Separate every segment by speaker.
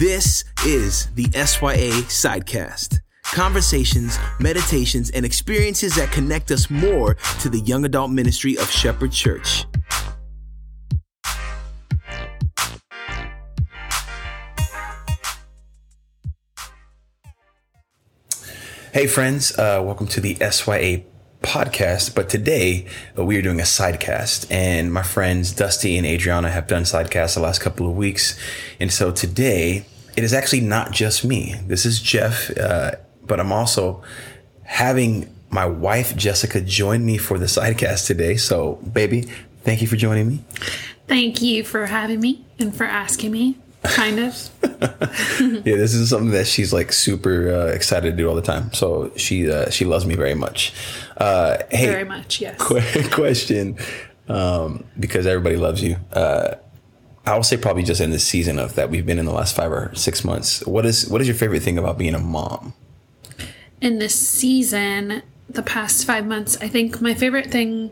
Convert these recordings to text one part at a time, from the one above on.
Speaker 1: This is the SYA Sidecast. Conversations, meditations, and experiences that connect us more to the young adult ministry of Shepherd Church. Hey, friends, uh, welcome to the SYA podcast, but today uh, we are doing a sidecast, and my friends Dusty and Adriana have done sidecasts the last couple of weeks, and so today it is actually not just me. This is Jeff, uh, but I'm also having my wife Jessica join me for the sidecast today. So, baby, thank you for joining me.
Speaker 2: Thank you for having me and for asking me kind of.
Speaker 1: yeah, this is something that she's like super uh, excited to do all the time. So she uh, she loves me very much. Uh, hey,
Speaker 2: very much, yes.
Speaker 1: Qu- question, um, because everybody loves you. Uh, I will say probably just in this season of that we've been in the last five or six months. What is what is your favorite thing about being a mom?
Speaker 2: In this season, the past five months, I think my favorite thing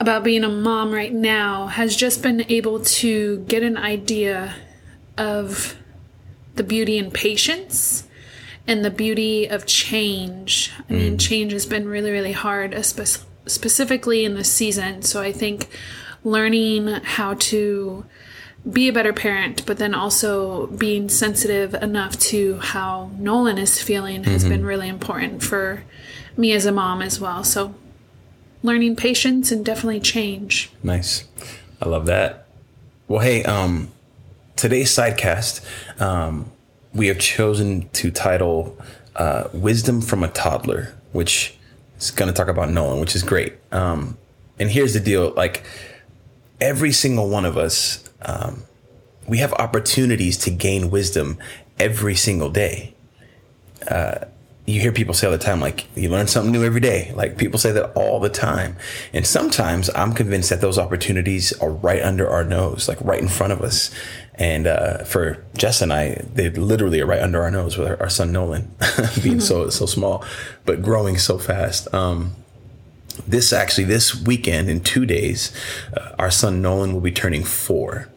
Speaker 2: about being a mom right now has just been able to get an idea of the beauty and patience and the beauty of change. I mean, mm. change has been really, really hard, spe- specifically in this season. So I think learning how to be a better parent, but then also being sensitive enough to how Nolan is feeling has mm-hmm. been really important for me as a mom as well. So learning patience and definitely change.
Speaker 1: Nice. I love that. Well, hey, um, today's sidecast, um, we have chosen to title uh, Wisdom from a Toddler, which is going to talk about Nolan, which is great. Um, and here's the deal like, every single one of us, um, we have opportunities to gain wisdom every single day. Uh, you hear people say all the time, like, you learn something new every day. Like, people say that all the time. And sometimes I'm convinced that those opportunities are right under our nose, like right in front of us. And uh, for Jess and I, they literally are right under our nose with our, our son Nolan being so so small, but growing so fast. Um, this actually this weekend in two days, uh, our son Nolan will be turning four,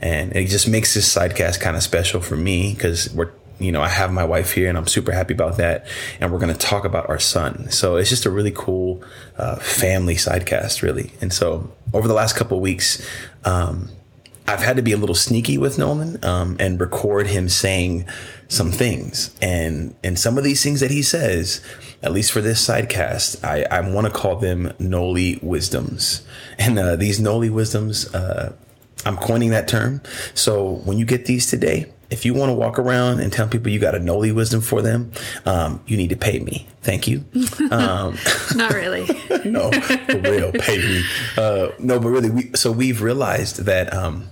Speaker 1: and it just makes this sidecast kind of special for me because we're you know, I have my wife here and I'm super happy about that. And we're going to talk about our son. So it's just a really cool uh, family sidecast, really. And so over the last couple weeks, um, I've had to be a little sneaky with Nolan um, and record him saying some things. And, and some of these things that he says, at least for this sidecast, I, I want to call them Noli wisdoms. And uh, these Noli wisdoms, uh, I'm coining that term. So when you get these today, if you want to walk around and tell people you got a Noli wisdom for them, um, you need to pay me. Thank you.
Speaker 2: Um, Not really.
Speaker 1: no, for real, pay me. Uh, no, but really, we, so we've realized that um,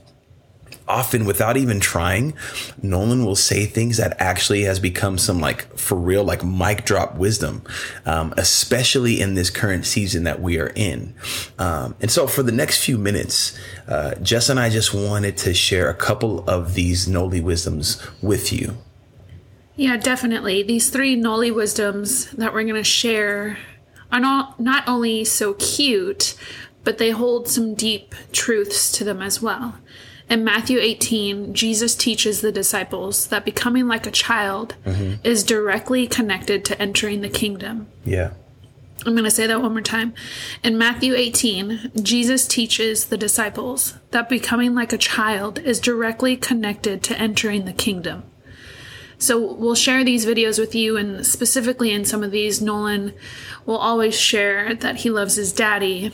Speaker 1: often without even trying, Nolan will say things that actually has become some like for real, like mic drop wisdom, um, especially in this current season that we are in. Um, and so for the next few minutes, uh, Jess and I just wanted to share a couple of these Noli wisdoms with you.
Speaker 2: Yeah, definitely. These three Noli wisdoms that we're going to share are not, not only so cute, but they hold some deep truths to them as well. In Matthew 18, Jesus teaches the disciples that becoming like a child mm-hmm. is directly connected to entering the kingdom.
Speaker 1: Yeah.
Speaker 2: I'm going to say that one more time. In Matthew 18, Jesus teaches the disciples that becoming like a child is directly connected to entering the kingdom. So we'll share these videos with you, and specifically in some of these, Nolan will always share that he loves his daddy.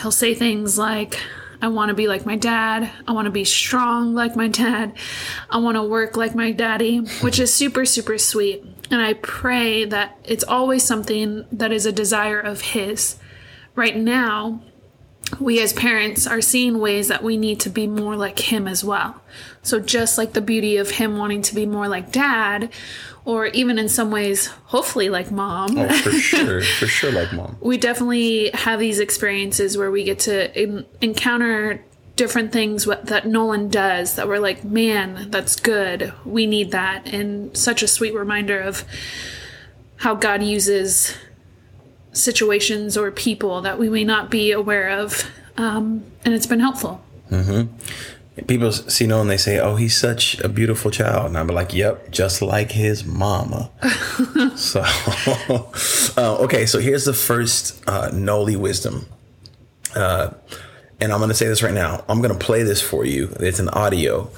Speaker 2: He'll say things like, I want to be like my dad. I want to be strong like my dad. I want to work like my daddy, which is super, super sweet. And I pray that it's always something that is a desire of his. Right now, we as parents are seeing ways that we need to be more like him as well. So, just like the beauty of him wanting to be more like dad, or even in some ways, hopefully like mom.
Speaker 1: Oh, for sure, for sure, like mom.
Speaker 2: we definitely have these experiences where we get to in- encounter different things that Nolan does that we're like, man, that's good. We need that, and such a sweet reminder of how God uses situations or people that we may not be aware of, um, and it's been helpful.
Speaker 1: Mm-hmm. People see Nolan, and they say, "Oh, he's such a beautiful child," and I'm like, "Yep, just like his mama." so, uh, okay, so here's the first uh, Noli wisdom, uh, and I'm going to say this right now. I'm going to play this for you. It's an audio,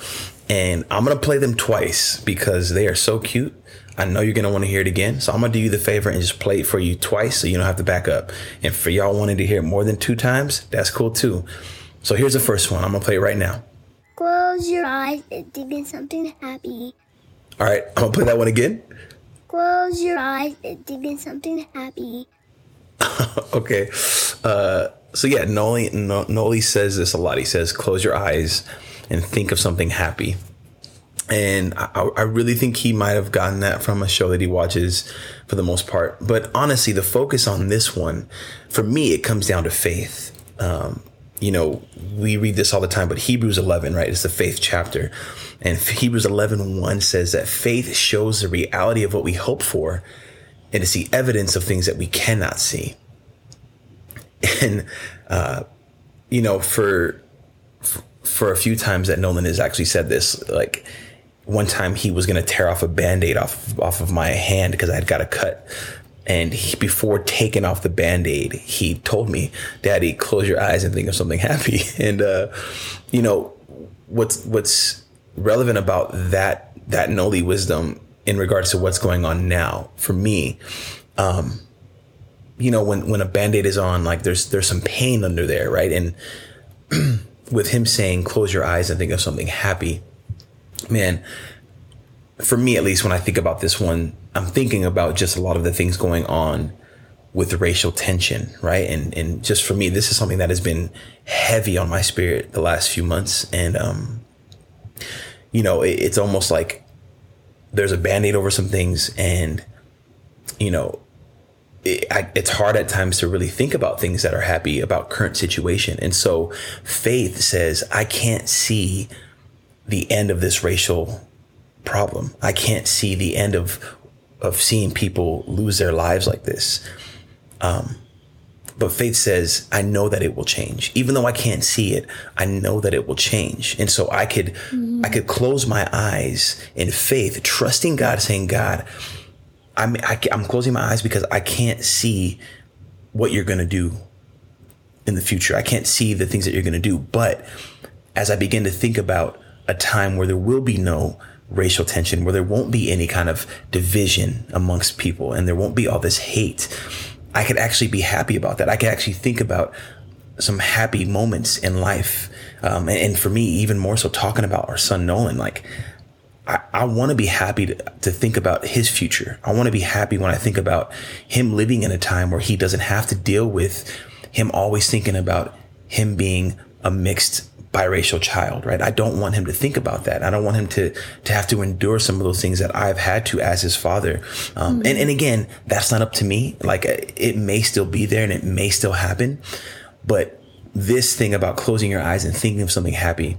Speaker 1: and I'm going to play them twice because they are so cute. I know you're going to want to hear it again. So I'm going to do you the favor and just play it for you twice so you don't have to back up. And for y'all wanting to hear it more than two times, that's cool too. So here's the first one. I'm going to play it right now.
Speaker 3: Close your eyes and think of something happy.
Speaker 1: All right, I'm to play that one again.
Speaker 3: Close your eyes and think of something happy.
Speaker 1: okay. Uh, so yeah, Noli, Noli says this a lot. He says, close your eyes and think of something happy. And I, I, really think he might have gotten that from a show that he watches for the most part. But honestly, the focus on this one, for me, it comes down to faith. Um, you know, we read this all the time, but Hebrews 11, right, is the faith chapter. And Hebrews 11, 1 says that faith shows the reality of what we hope for and it's the evidence of things that we cannot see. And, uh, you know, for, for a few times that Nolan has actually said this, like, one time he was going to tear off a band-aid off off of my hand because I had got a cut. And he, before taking off the band-aid, he told me, "Daddy, close your eyes and think of something happy." And uh, you know, what's what's relevant about that that Noli wisdom in regards to what's going on now for me, um, you know, when when a band-aid is on, like there's there's some pain under there, right? And with him saying, "Close your eyes and think of something happy," man, for me at least, when I think about this one, I'm thinking about just a lot of the things going on with racial tension, right? And and just for me, this is something that has been heavy on my spirit the last few months, and um, you know, it, it's almost like there's a band-aid over some things, and you know, it, I, it's hard at times to really think about things that are happy about current situation, and so faith says I can't see the end of this racial problem. I can't see the end of of seeing people lose their lives like this. Um, but faith says, I know that it will change. Even though I can't see it, I know that it will change. And so I could, mm-hmm. I could close my eyes in faith, trusting God, saying, God, I'm, I, i am closing my eyes because I can't see what you're going to do in the future. I can't see the things that you're going to do. But as I begin to think about a time where there will be no racial tension, where there won't be any kind of division amongst people and there won't be all this hate. I could actually be happy about that. I could actually think about some happy moments in life. Um, and, and, for me, even more so talking about our son Nolan, like I, I want to be happy to, to think about his future. I want to be happy when I think about him living in a time where he doesn't have to deal with him always thinking about him being a mixed biracial child, right? I don't want him to think about that. I don't want him to to have to endure some of those things that I've had to as his father. Um, mm-hmm. And and again, that's not up to me. Like it may still be there and it may still happen, but this thing about closing your eyes and thinking of something happy,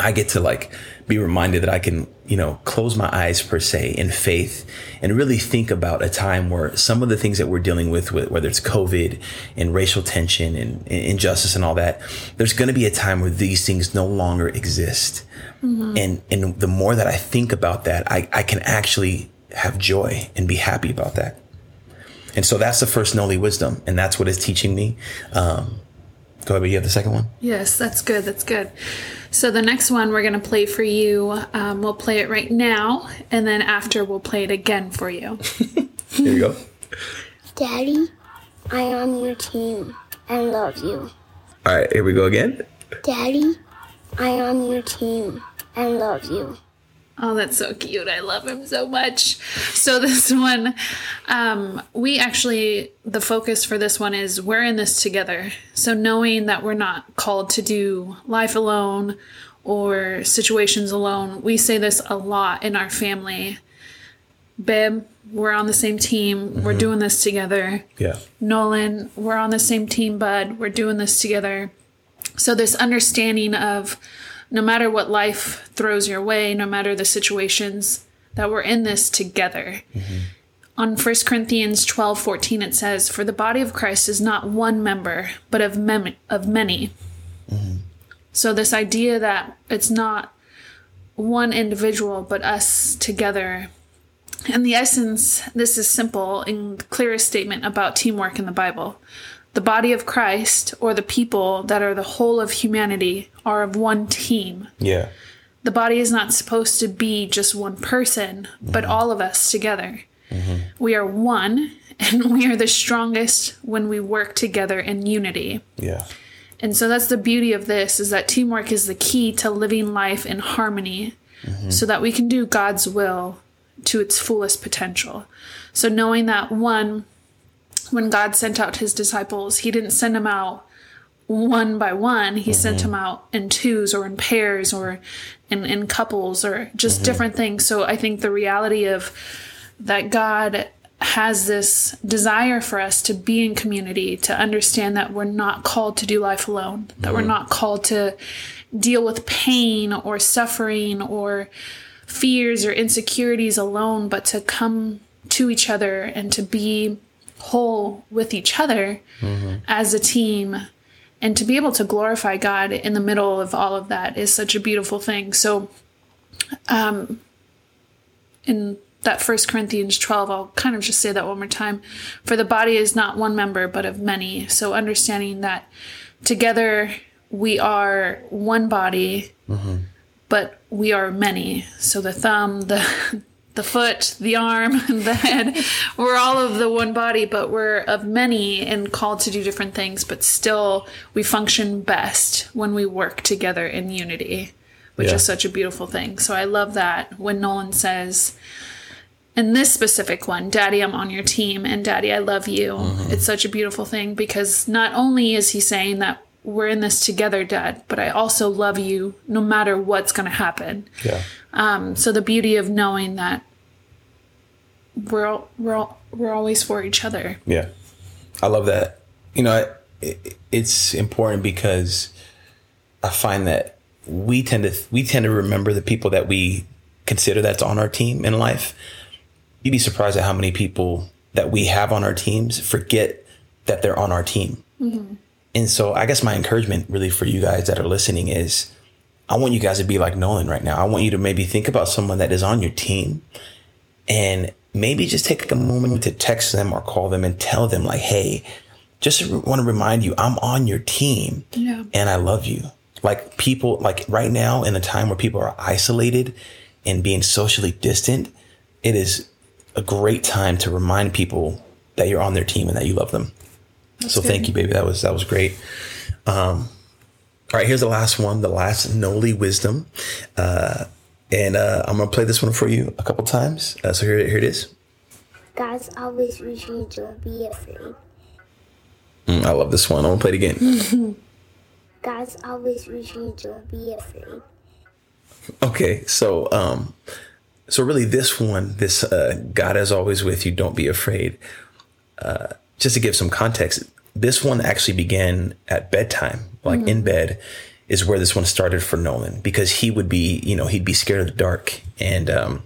Speaker 1: I get to like be reminded that I can, you know, close my eyes per se in faith and really think about a time where some of the things that we're dealing with, whether it's COVID and racial tension and, injustice and all that, there's going to be a time where these things no longer exist. Mm-hmm. And, and the more that I think about that, I, I can actually have joy and be happy about that. And so that's the first Noli wisdom. And that's what it's teaching me. Um, go ahead, you have the second one?
Speaker 2: Yes, that's good. That's good. So the next one we're going to play for you. Um, we'll play it right now, and then after we'll play it again for you.
Speaker 1: Here you go.
Speaker 3: Daddy, I am your team and love you.
Speaker 1: All right, here we go again.
Speaker 3: Daddy, I am your team and love you.
Speaker 2: Oh, that's so cute. I love him so much. So, this one, um, we actually, the focus for this one is we're in this together. So, knowing that we're not called to do life alone or situations alone, we say this a lot in our family. Babe, we're on the same team. Mm-hmm. We're doing this together.
Speaker 1: Yeah.
Speaker 2: Nolan, we're on the same team, bud. We're doing this together. So, this understanding of, no matter what life throws your way, no matter the situations, that we're in this together. Mm-hmm. On 1 Corinthians 12 14, it says, For the body of Christ is not one member, but of, mem- of many. Mm-hmm. So, this idea that it's not one individual, but us together. In the essence, this is simple and clearest statement about teamwork in the Bible. The body of Christ, or the people that are the whole of humanity, are of one team.
Speaker 1: Yeah.
Speaker 2: The body is not supposed to be just one person, but mm-hmm. all of us together. Mm-hmm. We are one, and we are the strongest when we work together in unity.
Speaker 1: Yeah.
Speaker 2: And so that's the beauty of this is that teamwork is the key to living life in harmony mm-hmm. so that we can do God's will to its fullest potential. So knowing that one when God sent out his disciples, he didn't send them out one by one. He sent mm-hmm. them out in twos or in pairs or in, in couples or just mm-hmm. different things. So I think the reality of that God has this desire for us to be in community, to understand that we're not called to do life alone, that we're mm-hmm. not called to deal with pain or suffering or fears or insecurities alone, but to come to each other and to be whole with each other as a team and to be able to glorify God in the middle of all of that is such a beautiful thing. So, um, in that First Corinthians 12, I'll kind of just say that one more time. For the body is not one member, but of many. So, understanding that together we are one body, but we are many. So, the thumb, the the foot, the arm, the head. We're all of the one body, but we're of many and called to do different things, but still we function best when we work together in unity, which
Speaker 1: Yeah.
Speaker 2: is such a beautiful thing. So I love that when Nolan says, in this specific one, Daddy, I'm on your team, and Daddy, I love you. Mm-hmm. It's such a beautiful thing because not only is he saying that we're in this together, Dad, but I also love you no matter what's going to happen.
Speaker 1: Yeah.
Speaker 2: Um, so the beauty of knowing that we're all, we're all, we're always for each other.
Speaker 1: Yeah, I love that. You know, it, it's important because I find that we tend to we tend to remember the people that we consider that's on our team in life. You'd be surprised at how many people that we have on our teams forget that they're on our team. And so, I guess my encouragement really for you guys that are listening is, I want you guys to be like Nolan right now. I want you to maybe think about someone that is on your team and maybe just take a moment to text them or call them and tell them like, Hey, just want to remind you, I'm on your team
Speaker 2: Yeah.
Speaker 1: and I love you. Like people, like right now in a time where people are isolated and being socially distant, it is a great time to remind people that you're on their team and that you love them. so thank you, baby. That was, that was great. Um, all right, here's the last one, the last Noli wisdom. Uh, and uh, I'm going to play this one for you a couple times. Uh, so here, here it is.
Speaker 3: God's always with you. Don't be afraid.
Speaker 1: Mm, I love this one. I'm going to play it again.
Speaker 3: God's always with you. Don't be afraid.
Speaker 1: Okay, so um, so really, this one, this uh, God is always with you. Don't be afraid. Uh, just to give some context, this one actually began at bedtime, like in bed, is where this one started for Nolan because he would be, you know, he'd be scared of the dark, and um,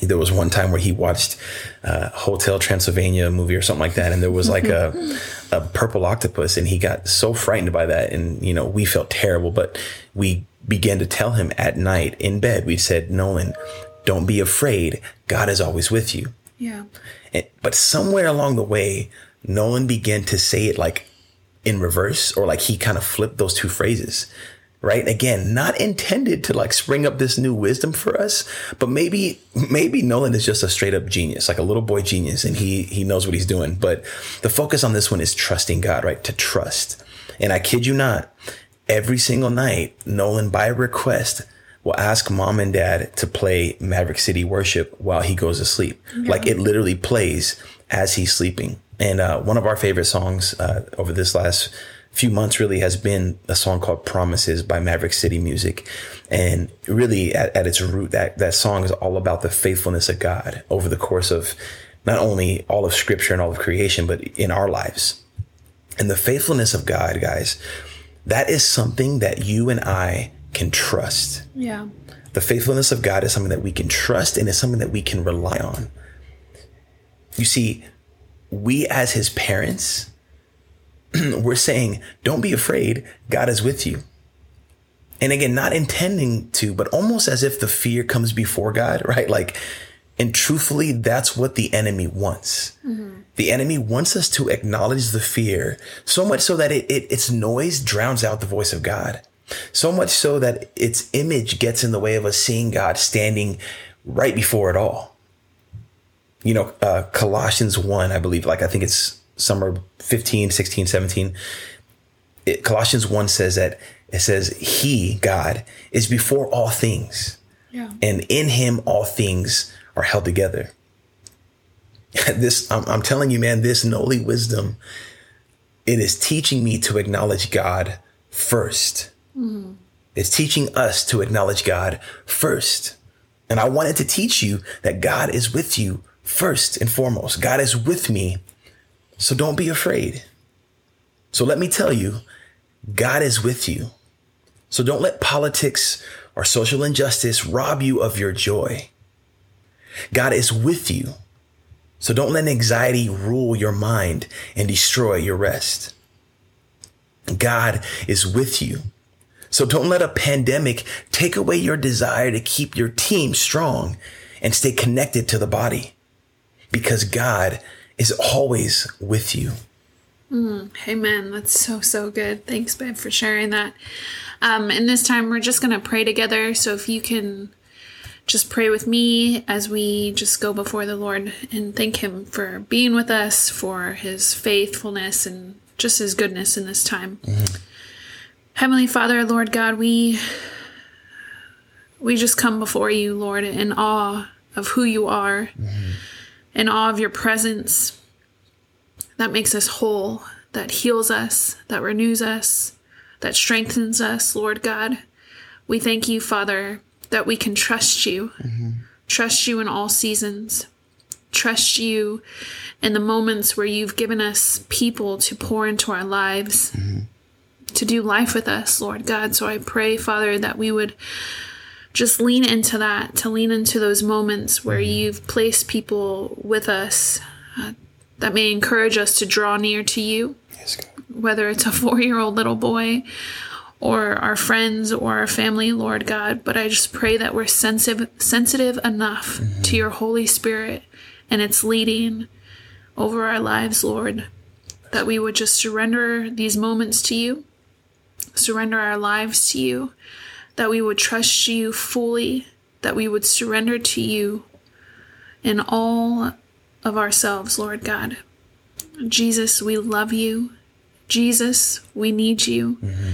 Speaker 1: there was one time where he watched uh, Hotel Transylvania movie or something like that, and there was like a a purple octopus, and he got so frightened by that, and you know we felt terrible, but we began to tell him at night in bed. We said, Nolan, don't be afraid. God is always with you.
Speaker 2: Yeah.
Speaker 1: And, but somewhere along the way, Nolan began to say it like in reverse, or like he kind of flipped those two phrases. Right. Again, not intended to like spring up this new wisdom for us, but maybe, maybe Nolan is just a straight up genius, like a little boy genius, and he, he knows what he's doing. But the focus on this one is trusting God, right? To trust. And I kid you not, every single night, Nolan, by request, will ask mom and dad to play Maverick City Worship while he goes to sleep. Like it literally plays as he's sleeping. And uh, one of our favorite songs uh, over this last few months really has been a song called Promises by Maverick City Music. And really at, at its root, that, that song is all about the faithfulness of God over the course of not only all of scripture and all of creation, but in our lives. And the faithfulness of God, guys, that is something that you and I can trust.
Speaker 2: Yeah.
Speaker 1: The faithfulness of God is something that we can trust and is something that we can rely on. You see, we as his parents, we're saying, don't be afraid. God is with you. And again, not intending to, but almost as if the fear comes before God, right? Like, and truthfully, that's what the enemy wants. Mm-hmm. The enemy wants us to acknowledge the fear so much so that it, it, its noise drowns out the voice of God. So much so that its image gets in the way of us seeing God standing right before it all. You know, uh, Colossians 1, I believe, like I think it's somewhere 15, 16, 17. It, Colossians 1 says that it says, He, God, is before all things. Yeah. And in Him, all things are held together. this, I'm, I'm telling you, man, this Noli wisdom, it is teaching me to acknowledge God first. Mm-hmm. It's teaching us to acknowledge God first. And I wanted to teach you that God is with you first and foremost. God is with me. So don't be afraid. So let me tell you, God is with you. So don't let politics or social injustice rob you of your joy. God is with you. So don't let anxiety rule your mind and destroy your rest. God is with you. So don't let a pandemic take away your desire to keep your team strong and stay connected to the body because God is always with you.
Speaker 2: Mm, amen. That's so, so good. Thanks, babe, for sharing that. Um, and this time we're just going to pray together. So if you can just pray with me as we just go before the Lord and thank Him for being with us, for His faithfulness, and just His goodness in this time. Mm-hmm. Heavenly Father, Lord God, we we just come before you, Lord, in awe of who you are, mm-hmm. In awe of your presence that makes us whole, that heals us, that renews us, that strengthens us, Lord God. We thank you, Father, that we can trust you, mm-hmm. trust you in all seasons, trust you in the moments where you've given us people to pour into our lives, mm-hmm. to do life with us, Lord God. So I pray, Father, that we would just lean into that, to lean into those moments where mm-hmm. you've placed people with us uh, that may encourage us to draw near to you. Yes, whether it's a four year old little boy or our friends or our family, Lord God. But I just pray that we're sensitive, sensitive enough mm-hmm. to your Holy Spirit and its leading over our lives, Lord, that we would just surrender these moments to you, surrender our lives to you, that we would trust you fully, that we would surrender to you in all of ourselves, Lord God. Jesus, we love you. Jesus, we need you. Mm-hmm.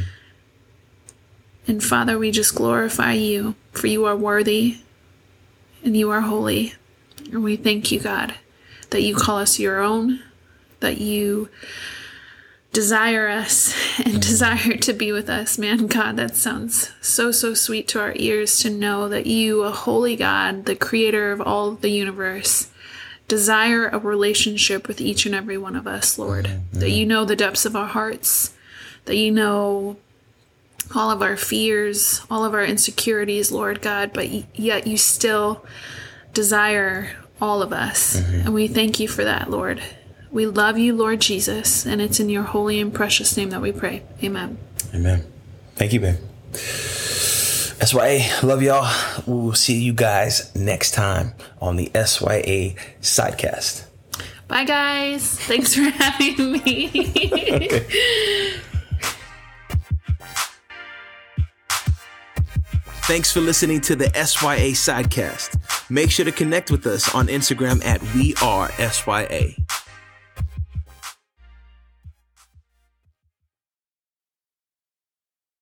Speaker 2: And Father, we just glorify you, for you are worthy and you are holy. And we thank you, God, that you call us your own, that you desire us and desire to be with us. Man, God, that sounds so, so sweet to our ears to know that you, a holy God, the creator of all the universe, desire a relationship with each and every one of us, Lord. Mm-hmm. That you know the depths of our hearts, that you know all of our fears, all of our insecurities, Lord God, but yet you still desire all of us. Mm-hmm. And we thank you for that, Lord. We love you, Lord Jesus, and it's in your holy and precious name that we pray. Amen.
Speaker 1: Amen. Thank you, babe. SYA, love y'all. We'll see you guys next time on the SYA Sidecast.
Speaker 2: Bye, guys. Thanks for having me.
Speaker 1: Thanks for listening to the SYA Sidecast. Make sure to connect with us on Instagram at We Are SYA.